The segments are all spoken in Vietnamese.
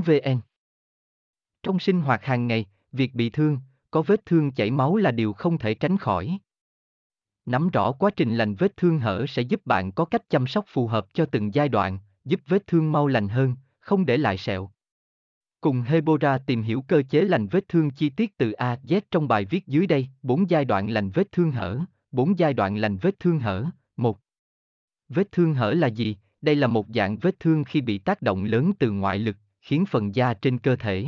vn trong sinh hoạt hàng ngày việc bị thương có vết thương chảy máu là điều không thể tránh khỏi nắm rõ quá trình lành vết thương hở sẽ giúp bạn có cách chăm sóc phù hợp cho từng giai đoạn giúp vết thương mau lành hơn không để lại sẹo Cùng Hebora tìm hiểu cơ chế lành vết thương chi tiết từ A Z trong bài viết dưới đây, 4 giai đoạn lành vết thương hở, 4 giai đoạn lành vết thương hở, 1. Vết thương hở là gì? Đây là một dạng vết thương khi bị tác động lớn từ ngoại lực, khiến phần da trên cơ thể.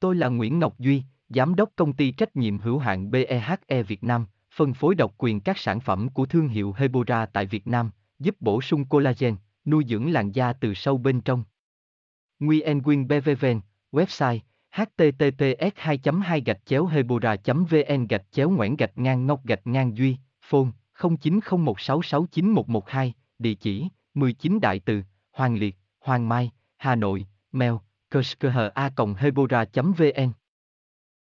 Tôi là Nguyễn Ngọc Duy, Giám đốc công ty trách nhiệm hữu hạn BEHE Việt Nam, phân phối độc quyền các sản phẩm của thương hiệu Hebora tại Việt Nam, giúp bổ sung collagen, nuôi dưỡng làn da từ sâu bên trong. Nguyen Quyên BVVN, website https 2 2 gạch chéo hebora vn gạch chéo ngoãn gạch ngang ngọc gạch ngang duy phone 0901669112 địa chỉ 19 đại từ hoàng liệt hoàng mai hà nội mail kerskha hebora vn